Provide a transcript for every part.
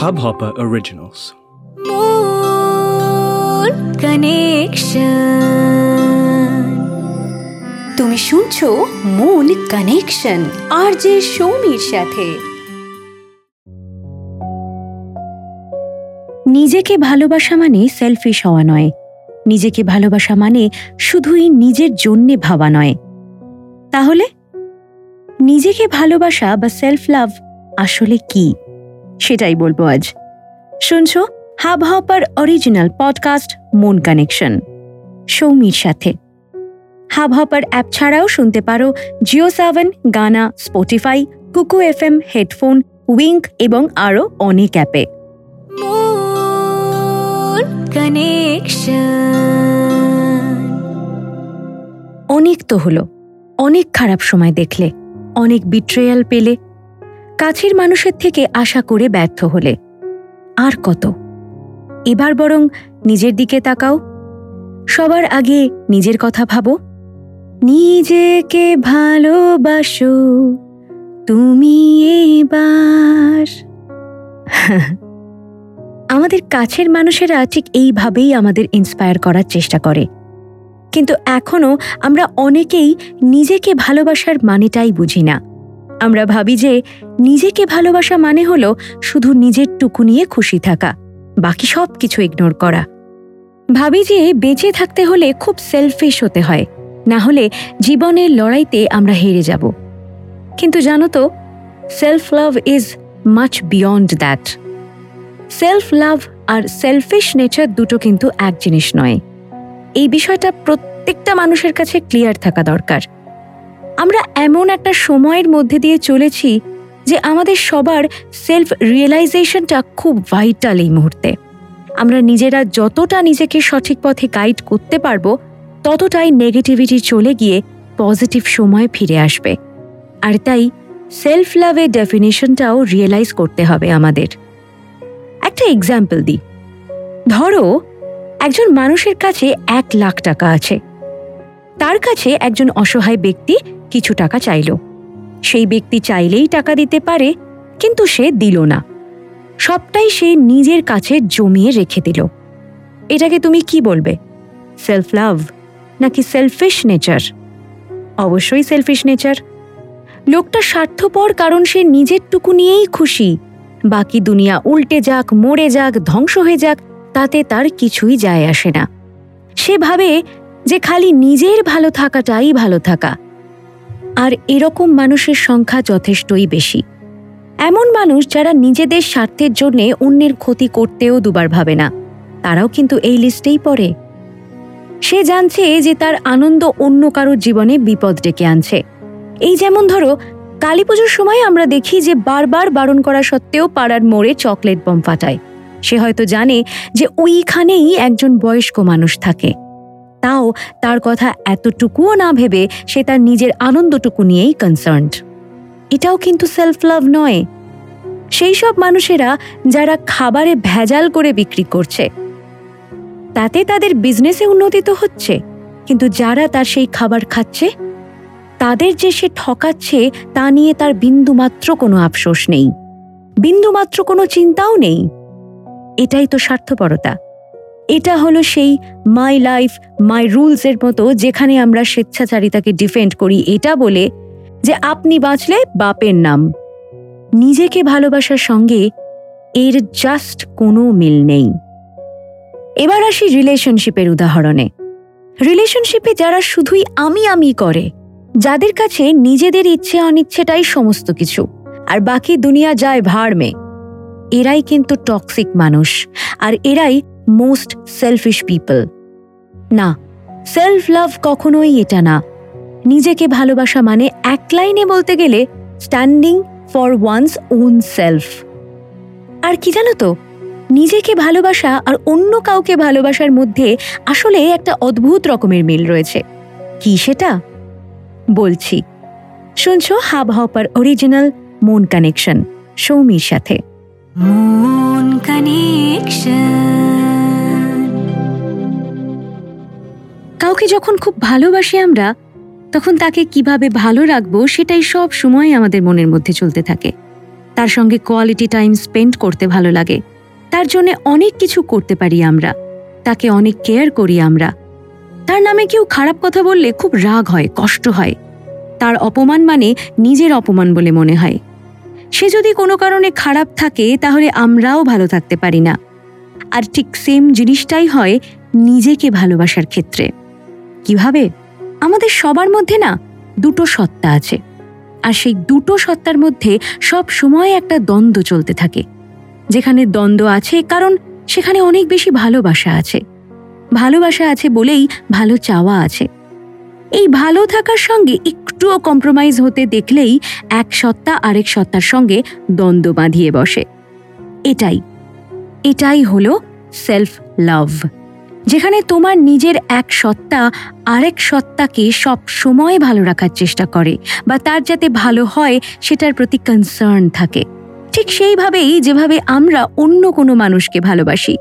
Hubhopper Originals. Moon Connection. তুমি শুনছো moon connection আর যে সৌমির সাথে নিজেকে ভালোবাসা মানে সেলফিশ হওয়া নয় নিজেকে ভালোবাসা মানে শুধুই নিজের জন্যে ভাবা নয় তাহলে নিজেকে ভালোবাসা বা সেলফ লাভ আসলে কি? সেটাই বলব আজ। শুনছো Hubhopper original podcast Mon connection. Soumir সাথে। হাব হপার অ্যাপ ছাড়াও শুনতে পারো Jio Saavn Gaana Spotify Kuku F M headphone Wynk এবং আরও অনেক অ্যাপে। অনেক তো হলো। অনেক খারাপ সময় দেখলে অনেক বিট্রেয়াল পেলে কাছের মানুষের থেকে আশা করে ব্যর্থ হলে। আর কত? এবার বরং নিজের দিকে তাকাও। সবার আগে নিজের কথা ভাবো। নিজেকে ভালোবাসো, তুমি এবার। আমাদের কাছের মানুষেরা ঠিক এইভাবেই আমাদের ইন্সপায়ার করার চেষ্টা করে। কিন্তু এখনও আমরা অনেকেই নিজেকে ভালোবাসার মানেটাই বুঝি না। আমরা ভাবি যে নিজেকে ভালোবাসা মানে হলো শুধু নিজের টুকু নিয়ে খুশি থাকা, বাকি সব কিছু ইগনোর করা। ভাবি যে বেঁচে থাকতে হলে খুব সেলফিশ হতে হয়, না হলে জীবনের লড়াইতে আমরা হেরে যাব। কিন্তু জানো তো self love is much beyond that self love R selfish nature দুটো কিন্তু এক জিনিস নয়। এই বিষয়টা প্রত্যেকটা মানুষের কাছে ক্লিয়ার থাকা দরকার। আমরা এমন একটা সময়ের মধ্যে দিয়ে চলেছি যে আমাদের সবার সেলফ রিয়েলাইজেশনটা খুব ভাইটাল এই মুহূর্তে। আমরা নিজেরা যতটা নিজেকে সঠিক পথে গাইড করতে পারব, ততটাই নেগেটিভিটি চলে গিয়ে পজিটিভ সময় ফিরে আসবে। আর তাই সেলফ লাভের ডেফিনেশনটাও রিয়েলাইজ করতে হবে আমাদের। একটা এক্সাম্পল দিই। ধরো, একজন মানুষের কাছে এক লাখ টাকা আছে। তার কাছে একজন অসহায় ব্যক্তি কিছু টাকা চাইল। সেই ব্যক্তি চাইলেই টাকা দিতে পারে, কিন্তু সে দিল না। সবটাই সে নিজের কাছে জমিয়ে রেখে দিল। এটাকে তুমি কি বলবে? সেলফ লাভ নাকি সেলফিশ নেচার অবশ্যই সেলফিশ নেচার লোকটা স্বার্থপর কারণ সে নিজের টুকু নিয়েই খুশি। বাকি দুনিয়া উল্টে যাক, মরে যাক, ধ্বংস হয়ে যাক, তাতে তার কিছুই যায় আসে না। সে ভাবে যে খালি নিজের ভালো থাকাটাই ভালো থাকা। আর এরকম মানুষের সংখ্যা যথেষ্টই বেশি। এমন মানুষ যারা নিজেদের স্বার্থের জন্য অন্যের ক্ষতি করতেও দুবার ভাবে না। তারাও কিন্তু এই লিস্টেই পড়ে। সে জানছে যে তার আনন্দ অন্য কারোর জীবনে বিপদ ডেকে আনছে। এই যেমন ধরো, কালী পুজোর সময় আমরা দেখি যে বারবার বারণ করা সত্ত্বেও পাড়ার মোড়ে চকলেট বম ফাটায়। সে হয়তো জানে যে ওইখানেই একজন বয়স্ক মানুষ থাকে। তাও তার কথা এতটুকুও না ভেবে সে তার নিজের আনন্দটুকু নিয়েই কনসার্নড এটাও কিন্তু সেলফ লাভ নয়। সেই সব মানুষেরা যারা খাবারে ভেজাল করে বিক্রি করছে, তাতে তাদের বিজনেসে উন্নতি তো হচ্ছে। কিন্তু যারা তার সেই খাবার খাচ্ছে, তাদের যে সে ঠকাচ্ছে, তা নিয়ে তার বিন্দুমাত্র কোনো আফসোস নেই। বিন্দুমাত্র কোনো চিন্তাও নেই। এটাই তো স্বার্থপরতা। এটা হলো সেই মাই লাইফ মাই রুলসের মতো যেখানে আমরা স্বেচ্ছাচারিতাকে ডিফেন্ড করি। এটা বলে যে আপনি বাঁচলে বাপের নাম। নিজেকে ভালোবাসার সঙ্গে এর জাস্ট কোনো মিল নেই। এবার আসি রিলেশনশিপের উদাহরণে। রিলেশনশিপে যারা শুধুই আমি আমি করে, যাদের কাছে নিজেদের ইচ্ছে অনিচ্ছেটাই সমস্ত কিছু, আর বাকি দুনিয়া যায় ভাড়মে এরাই কিন্তু টক্সিক মানুষ, আর এরাই মোস্ট সেলফিশ পিপল না সেলফ লাভ কখনোই এটা না। নিজেকে ভালোবাসা মানে এক লাইনে বলতে গেলে standing for one's own self আর কি জানো তো, নিজেকে ভালোবাসা আর অন্য কাউকে ভালোবাসার মধ্যে আসলে একটা অদ্ভুত রকমের মিল রয়েছে। কি সেটা? বলছি, শুনছো হাব হপার অরিজিনাল মন কানেকশন সৌমির সাথে। কাউকে যখন খুব ভালোবাসি আমরা, তখন তাকে কীভাবে ভালো রাখব সেটাই সব সময় আমাদের মনের মধ্যে চলতে থাকে। তার সঙ্গে কোয়ালিটি টাইম স্পেন্ড করতে ভালো লাগে। তার জন্য অনেক কিছু করতে পারি আমরা। তাকে অনেক কেয়ার করি আমরা। তার নামে কেউ খারাপ কথা বললে খুব রাগ হয়, কষ্ট হয়। তার অপমান মানে নিজের অপমান বলে মনে হয়। সে যদি কোনো কারণে খারাপ থাকে, তাহলে আমরাও ভালো থাকতে পারি না। আর ঠিক সেম জিনিসটাই হয় নিজেকে ভালোবাসার ক্ষেত্রে। কীভাবে? আমাদের সবার মধ্যে না দুটো সত্তা আছে। আর সেই দুটো সত্তার মধ্যে সব সময় একটা দ্বন্দ্ব চলতে থাকে। যেখানে দ্বন্দ্ব আছে, কারণ সেখানে অনেক বেশি ভালোবাসা আছে। ভালোবাসা আছে বলেই ভালো চাওয়া আছে। এই ভালো থাকার সঙ্গে একটুও কম্প্রোমাইজ হতে দেখলেই এক সত্তা আরেক সত্তার সঙ্গে দ্বন্দ্ব বাঁধিয়ে বসে। এটাই। এটাই হলো সেলফ লাভ যেখানে তোমার নিজের এক সত্তা আরেক সত্তাকে সব সময় ভালো রাখার চেষ্টা করে বা তার যাতে ভালো হয় সেটার প্রতি কনসার্ন থাকে। ঠিক সেইভাবেই যেভাবে আমরা অন্য কোনো মানুষকে ভালোবাসি।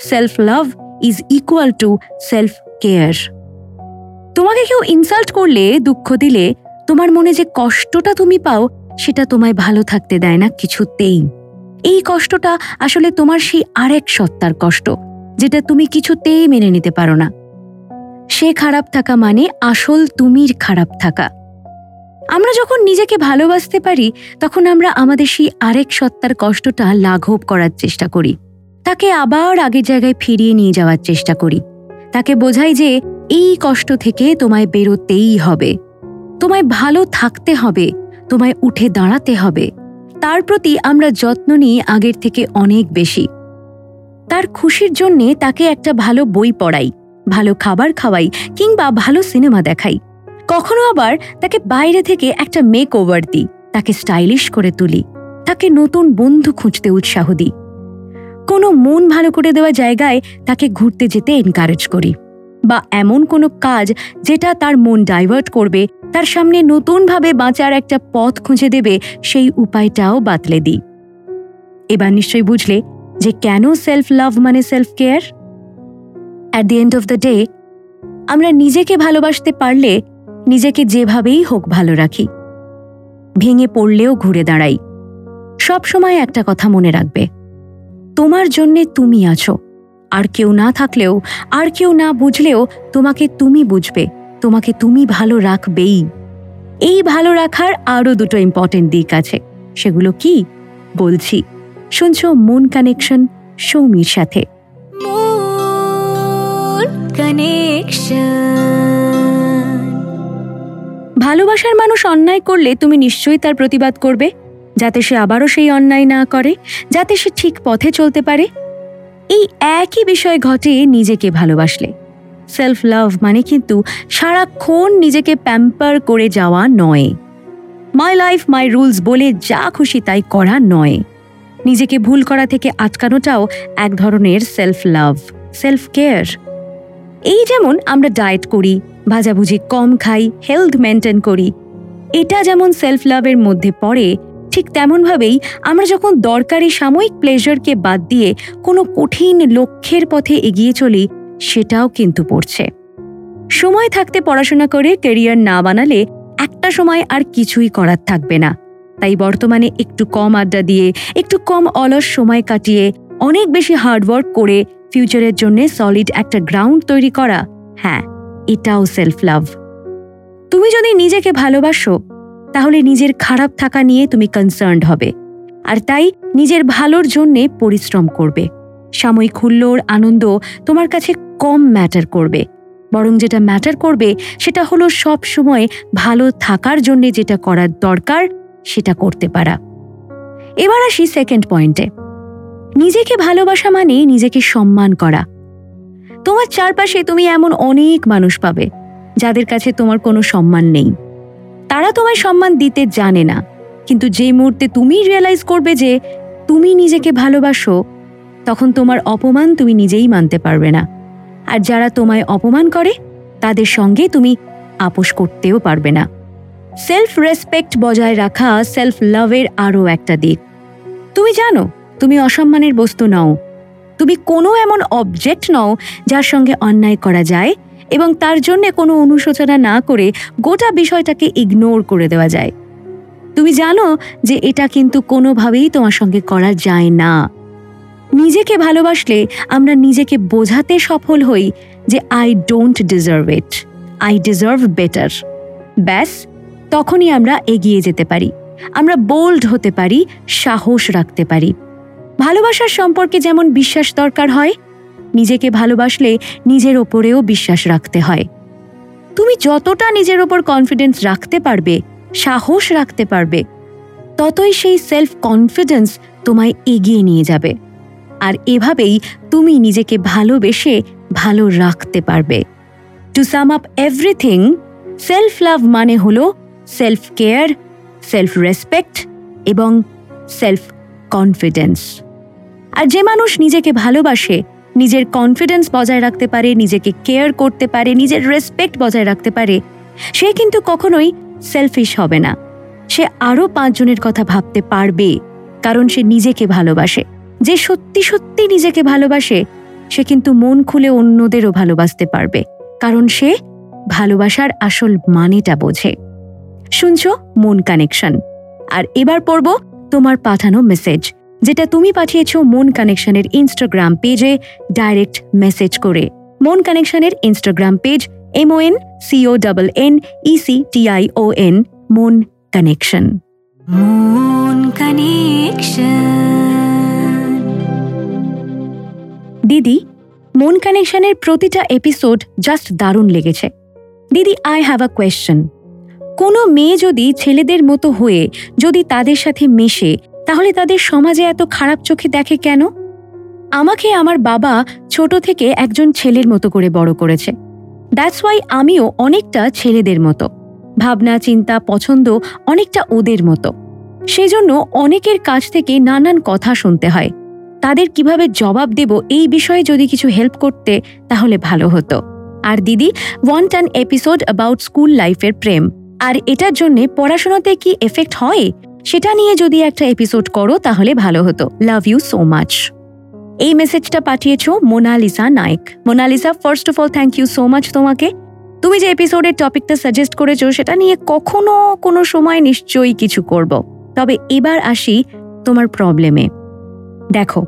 Self love is equal to self care তোমাকে কেউ ইনসাল্ট করলে, দুঃখ দিলে, তোমার মনে যে কষ্টটা তুমি পাও, সেটা তোমায় ভালো থাকতে দেয় না কিছুতেই। এই কষ্টটা আসলে তোমার সেই আরেক সত্তার কষ্ট, যেটা তুমি কিছুতেই মেনে নিতে পারো না। সে খারাপ থাকা মানে আসল তুমির খারাপ থাকা। আমরা যখন নিজেকে ভালোবাসতে পারি, তখন আমরা আমাদের সেই আরেক সত্তার কষ্টটা লাঘব করার চেষ্টা করি। তাকে আবার আগের জায়গায় ফিরিয়ে নিয়ে যাওয়ার চেষ্টা করি। তাকে বোঝাই যে এই কষ্ট থেকে তোমায় বেরোতেই হবে। তোমায় ভালো থাকতে হবে, তোমায় উঠে দাঁড়াতে হবে। তার প্রতি আমরা যত্ন নিই আগের থেকে অনেক বেশি। তার খুশির জন্যে তাকে একটা ভালো বই পড়াই, ভালো খাবার খাওয়াই কিংবা ভালো সিনেমা দেখাই। কখনো আবার তাকে বাইরে থেকে একটা মেক ওভার দিই, তাকে স্টাইলিশ করে তুলি, তাকে নতুন বন্ধু খুঁজতে উৎসাহ দিই। কোনো মন ভালো করে দেওয়া জায়গায় তাকে ঘুরতে যেতে এনকারেজ করি। বা এমন কোনো কাজ যেটা তার মন ডাইভার্ট করবে, তার সামনে নতুনভাবে বাঁচার একটা পথ খুঁজে দেবে, সেই উপায়টাও বাতলে দিই। এবার নিশ্চয়ই বুঝলে যে কেন সেলফ লাভ মানে self care at the end of the day আমরা নিজেকে ভালোবাসতে পারলে নিজেকে যেভাবেই হোক ভালো রাখি। ভেঙে পড়লেও ঘুরে দাঁড়াই। সব সময় একটা কথা মনে রাখবে। তোমার জন্যে তুমি আছো। আর কেউ না থাকলেও আর কেউ না বুঝলেও তোমাকে তুমি বুঝবে তোমাকে তুমি ভালো রাখবেই। এই ভালো রাখার আরও দুটো ইম্পর্টেন্ট দিক আছে। সেগুলো কি? বলছি শুনছ মুন কানেকশন সৌমির সাথে। ভালোবাসার মানুষ অন্যায় করলে তুমি নিশ্চয়ই তার প্রতিবাদ করবে যাতে সে আবারও সেই অন্যায় না করে যাতে সে ঠিক পথে চলতে পারে। এই একই বিষয় ঘটে নিজেকে ভালোবাসলে। সেলফ লাভ মানে কিন্তু সারাক্ষণ নিজেকে প্যাম্পার করে যাওয়া নয়। মাই লাইফ মাই রুলস বলে যা খুশি তাই করা নয়। নিজেকে ভুল করা থেকে আটকানোটাও এক ধরনের সেলফ লাভ সেলফ কেয়ার এই যেমন আমরা ডায়েট করি, ভাজাভুজি কম খাই হেলথ মেনটেন করি, এটা যেমন সেলফ লাভের মধ্যে পড়ে ঠিক তেমনভাবেই আমরা যখন দরকারি সাময়িক প্লেজারকে বাদ দিয়ে কোনো কঠিন লক্ষ্যের পথে এগিয়ে চলি, সেটাও কিন্তু পড়ছে। সময় থাকতে পড়াশোনা করে কেরিয়ার না বানালে একটা সময় আর কিছুই করার থাকবে না। তাই বর্তমানে একটু কম আড্ডা দিয়ে, একটু কম অলস সময় কাটিয়ে, অনেক বেশি হার্ডওয়ার্ক করে ফিউচারের জন্য সলিড একটা গ্রাউন্ড তৈরি করা হ্যাঁ এটাও সেলফ লাভ তুমি যদি নিজেকে ভালোবাসো তাহলে নিজের খারাপ থাকা নিয়ে তুমি কনসার্নড হবে। আর তাই নিজের ভালোর জন্যে পরিশ্রম করবে। সাময়িক হুল্লোর আনন্দ তোমার কাছে কম ম্যাটার করবে। বরং যেটা ম্যাটার করবে সেটা হলো সব সময় ভালো থাকার জন্যে যেটা করার দরকার, সেটা করতে পারা। এবার আসি সেকেন্ড পয়েন্টে নিজেকে ভালোবাসা মানে নিজেকে সম্মান করা। তোমার চারপাশে তুমি এমন অনেক মানুষ পাবে, যাদের কাছে তোমার কোনো সম্মান নেই। তারা তোমায় সম্মান দিতে জানে না। কিন্তু যে মুহূর্তে তুমি রিয়েলাইজ করবে যে তুমি নিজেকে ভালোবাসো, তখন তোমার অপমান তুমি নিজেই মানতে পারবে না। আর যারা তোমায় অপমান করে, তাদের সঙ্গে তুমি আপোষ করতেও পারবে না। সেলফ রেসপেক্ট বজায় রাখা সেলফ লাভের আরও একটা দিক। তুমি জানো, তুমি অসম্মানের বস্তু নও। তুমি কোনো এমন অবজেক্ট নও যার সঙ্গে অন্যায় করা যায় এবং তার জন্যে কোনো অনুশোচনা না করে গোটা বিষয়টাকে ইগনোর করে দেওয়া যায়। তুমি জানো যে এটা কিন্তু কোনোভাবেই তোমার সঙ্গে করা যায় না। নিজেকে ভালোবাসলে আমরা নিজেকে বোঝাতে সফল হই যে I don't deserve it I deserve better ব্যাস, তখনই আমরা এগিয়ে যেতে পারি। আমরা বোল্ড হতে পারি, সাহস রাখতে পারি। ভালোবাসার সম্পর্কে যেমন বিশ্বাস দরকার হয় নিজেকে ভালোবাসলে নিজের ওপরেও বিশ্বাস রাখতে হয়। তুমি যতটা নিজের ওপর কনফিডেন্স রাখতে পারবে, সাহস রাখতে পারবে, ততই সেই সেলফ কনফিডেন্স তোমায় এগিয়ে নিয়ে যাবে। আর এভাবেই তুমি নিজেকে ভালোবেসে ভালো রাখতে পারবে। To sum up everything self love মানে হল সেলফ কেয়ার সেলফ রেসপেক্ট এবং সেলফ কনফিডেন্স আর যে মানুষ নিজেকে ভালোবাসে নিজের কনফিডেন্স বজায় রাখতে পারে, নিজেকে কেয়ার করতে পারে, নিজের রেসপেক্ট বজায় রাখতে পারে, সে কিন্তু কখনোই সেলফিশ হবে না। সে আরও পাঁচজনের কথা ভাবতে পারবে, কারণ সে নিজেকে ভালোবাসে। যে সত্যি সত্যি নিজেকে ভালোবাসে, সে কিন্তু মন খুলে অন্যদেরও ভালোবাসতে পারবে, কারণ সে ভালোবাসার আসল মানেটা বোঝে। শুনছ, মন কানেকশন আর এবার পড়ব তোমার পাঠানো মেসেজ যেটা তুমি পাঠিয়েছ মন কানেকশনের ইনস্টাগ্রাম পেজে ডাইরেক্ট মেসেজ করে। Mon কানেকশনের Instagram page M O N C O double N E C T I O N Mon connection. Mon connection. দিদি মন কানেকশনের প্রতিটা এপিসোড জাস্ট দারুণ লেগেছে। দিদি আই হ্যাভ আ কোয়েশ্চেন কোনো মেয়ে যদি ছেলেদের মতো হয়ে যদি তাদের সাথে মেশে তাহলে তাদের সমাজে এত খারাপ চোখে দেখে কেন? আমাকে আমার বাবা ছোট থেকে একজন ছেলের মতো করে বড় করেছে। দ্যাটস ওয়াই আমিও অনেকটা ছেলেদের মতো। ভাবনা, চিন্তা, পছন্দ অনেকটা ওদের মতো। সেজন্য অনেকের কাছ থেকে নানান কথা শুনতে হয়। তাদের কীভাবে জবাব দেব এই বিষয়ে যদি কিছু হেল্প করতে, তাহলে ভালো হতো। আর দিদি ওয়ান টান এপিসোড অ্যাবাউট স্কুল লাইফের প্রেম। আর এটার জন্যে পড়াশোনাতে কি এফেক্ট হয়? সেটা নিয়ে যদি একটা এপিসোড করো, তাহলে ভালো হতো। লাভ ইউ সো মাচ এই মেসেজটা পাঠিয়েছ Monalisa Nayak. Monalisa first of all thank you so much তোমাকে। তুমি যে এপিসোডের টপিকটা সাজেস্ট করেছ, সেটা নিয়ে কখনো কোনো সময় নিশ্চয়ই কিছু করব। তবে এবার আসি তোমার প্রবলেমে দেখো,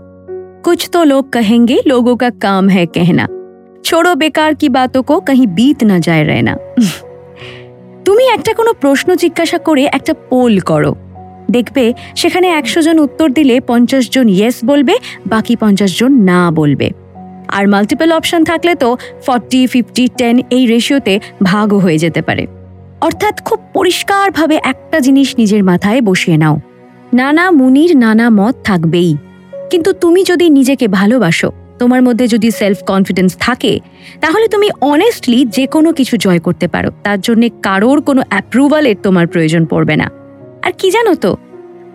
কুছ তো লোক কহেঙ্গে, লোগো কা কাম হ্যাঁ কেহনা। ছোড়ো বেকার কি বাতো কো কাহি বিত না যায় রেনা তুমি একটা কোনো প্রশ্ন জিজ্ঞাসা করে একটা পোল করো। দেখবে সেখানে একশো জন উত্তর দিলে পঞ্চাশ জন ইয়েস বলবে, বাকি পঞ্চাশ জন না বলবে। আর মাল্টিপল অপশন থাকলে তো ফর্টি ফিফটি টেন এই রেশিওতে ভাগও হয়ে যেতে পারে। অর্থাৎ খুব পরিষ্কারভাবে একটা জিনিস নিজের মাথায় বসিয়ে নাও। নানা মুনির, নানা মত থাকবেই। কিন্তু তুমি যদি নিজেকে ভালোবাসো, তোমার মধ্যে যদি সেলফ কনফিডেন্স থাকে, তাহলে তুমি অনেস্টলি যে কোনো কিছু জয় করতে পারো। তার জন্য কারোর কোনো অ্যাপ্রুভালের তোমার প্রয়োজন পড়বে না। আর কি জানো তো?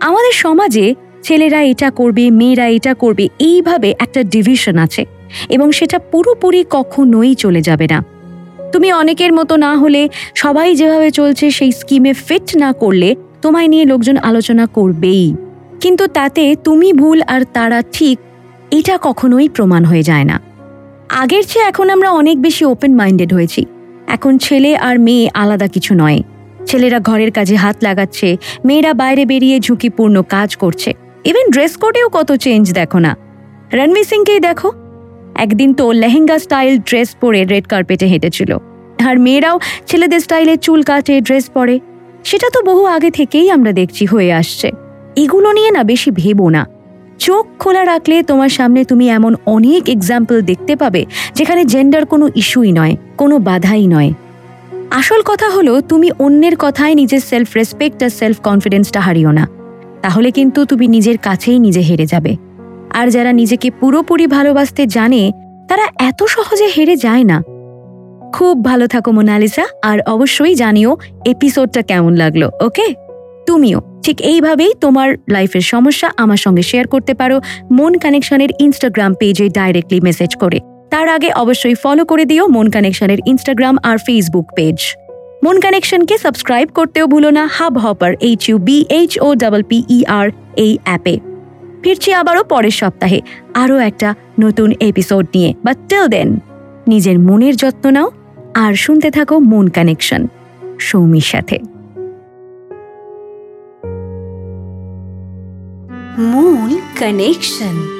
আমাদের সমাজে ছেলেরা এটা করবে, মেয়েরা এটা করবে, এইভাবে একটা ডিভিশন আছে এবং সেটা পুরোপুরি কখনোই চলে যাবে না। তুমি অনেকের মতো না হলে, সবাই যেভাবে চলছে সেই স্কিমে ফিট না করলে তোমায় নিয়ে লোকজন আলোচনা করবেই। কিন্তু তাতে তুমি ভুল আর তারা ঠিক, এটা কখনোই প্রমাণ হয়ে যায় না। আগের চেয়ে এখন আমরা অনেক বেশি ওপেন মাইন্ডেড হয়েছি। এখন ছেলে আর মেয়ে আলাদা কিছু নয়। ছেলেরা ঘরের কাজে হাত লাগাচ্ছে, মেয়েরা বাইরে বেরিয়ে ঝুঁকিপূর্ণ কাজ করছে। ইভেন ড্রেস কোডেও কত চেঞ্জ দেখো না। রণবীর সিংকেই দেখো। একদিন তো লেহেঙ্গা স্টাইল ড্রেস পরে রেড কার্পেটে হেঁটেছিল। আর মেয়েরাও ছেলেদের স্টাইলে চুল কাটে ড্রেস পরে। সেটা তো বহু আগে থেকেই আমরা দেখছি হয়ে আসছে। এগুলো নিয়ে না বেশি ভেবো না। চোখ খোলা রাখলে তোমার সামনে তুমি এমন অনেক এক্সাম্পল দেখতে পাবে, যেখানে জেন্ডার কোনো ইস্যুই নয়, কোনো বাধাই নয়। আসল কথা হলো, তুমি অন্যের কথায় নিজের সেলফ রেসপেক্ট আর সেলফ কনফিডেন্সটা হারিও না। তাহলে কিন্তু তুমি নিজের কাছেই নিজে হেরে যাবে। আর যারা নিজেকে পুরোপুরি ভালোবাসতে জানে, তারা এত সহজে হেরে যায় না। খুব ভালো থাকো, মোনালিসা, আর অবশ্যই জানিও এপিসোডটা কেমন লাগল, ওকে? তুমিও, ঠিক এইভাবেই তোমার লাইফের সমস্যা আমার সঙ্গে শেয়ার করতে পারো, মন কানেকশনের ইনস্টাগ্রাম পেজে ডাইরেক্টলি মেসেজ করে। তার আগে অবশ্যই ফলো করে দিও মন কানেকশনের ইনস্টাগ্রাম আর ফেসবুক পেজ মন কানেকশনকে সাবস্ক্রাইব করতেও ভুলো না Hubhopper H U B H O double P E R এই অ্যাপে ফিরছি আবারও পরের সপ্তাহে, আরও একটা নতুন এপিসোড নিয়ে। বাট টিল দেন নিজের মনের যত্ন নাও আর শুনতে থাকো মন কানেকশন সৌমির সাথে। মূল কানেকশন